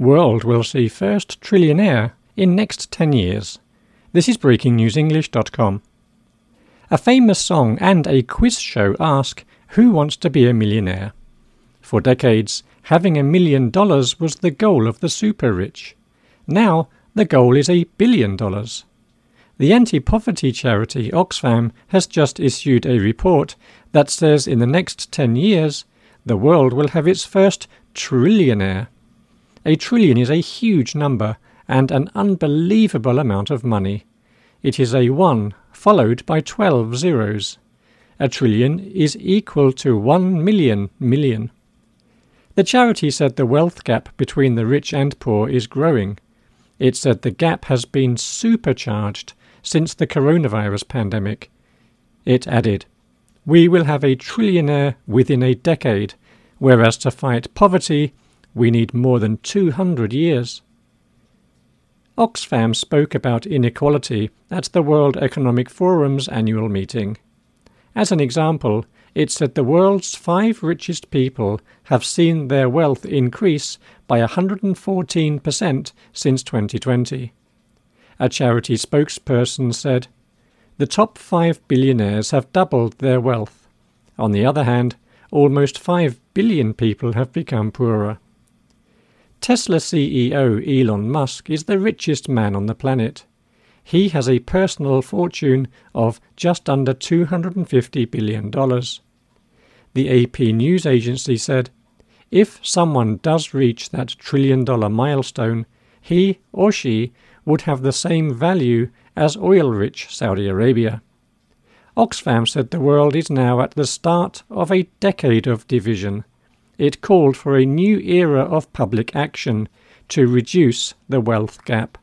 World will see first trillionaire in next 10 years. This is breakingnewsenglish.com. A famous song and a quiz show ask who wants to be a millionaire. For decades, having a million dollars was the goal of the super rich. Now, the goal is a billion dollars. The anti poverty charity Oxfam has just issued a report that says in the next 10 years, the world will have its first trillionaire. A trillion is a huge number and an unbelievable amount of money. It is a 1 followed by 12 zeros. A trillion is equal to 1 million million. The charity said the wealth gap between the rich and poor is growing. It said the gap has been supercharged since the coronavirus pandemic. It added, We will have a trillionaire within a decade, whereas to fight poverty, we need more than 200 years. Oxfam spoke about inequality at the World Economic Forum's annual meeting. As an example, it said the world's five richest people have seen their wealth increase by 114% since 2020. A charity spokesperson said, The top five billionaires have doubled their wealth. On the other hand, almost 5 billion people have become poorer. Tesla CEO Elon Musk is the richest man on the planet. He has a personal fortune of just under $250 billion. The AP news agency said, if someone does reach that trillion dollar milestone, he or she would have the same value as oil rich Saudi Arabia. Oxfam said the world is now at the start of a decade of division. It called for a new era of public action to reduce the wealth gap.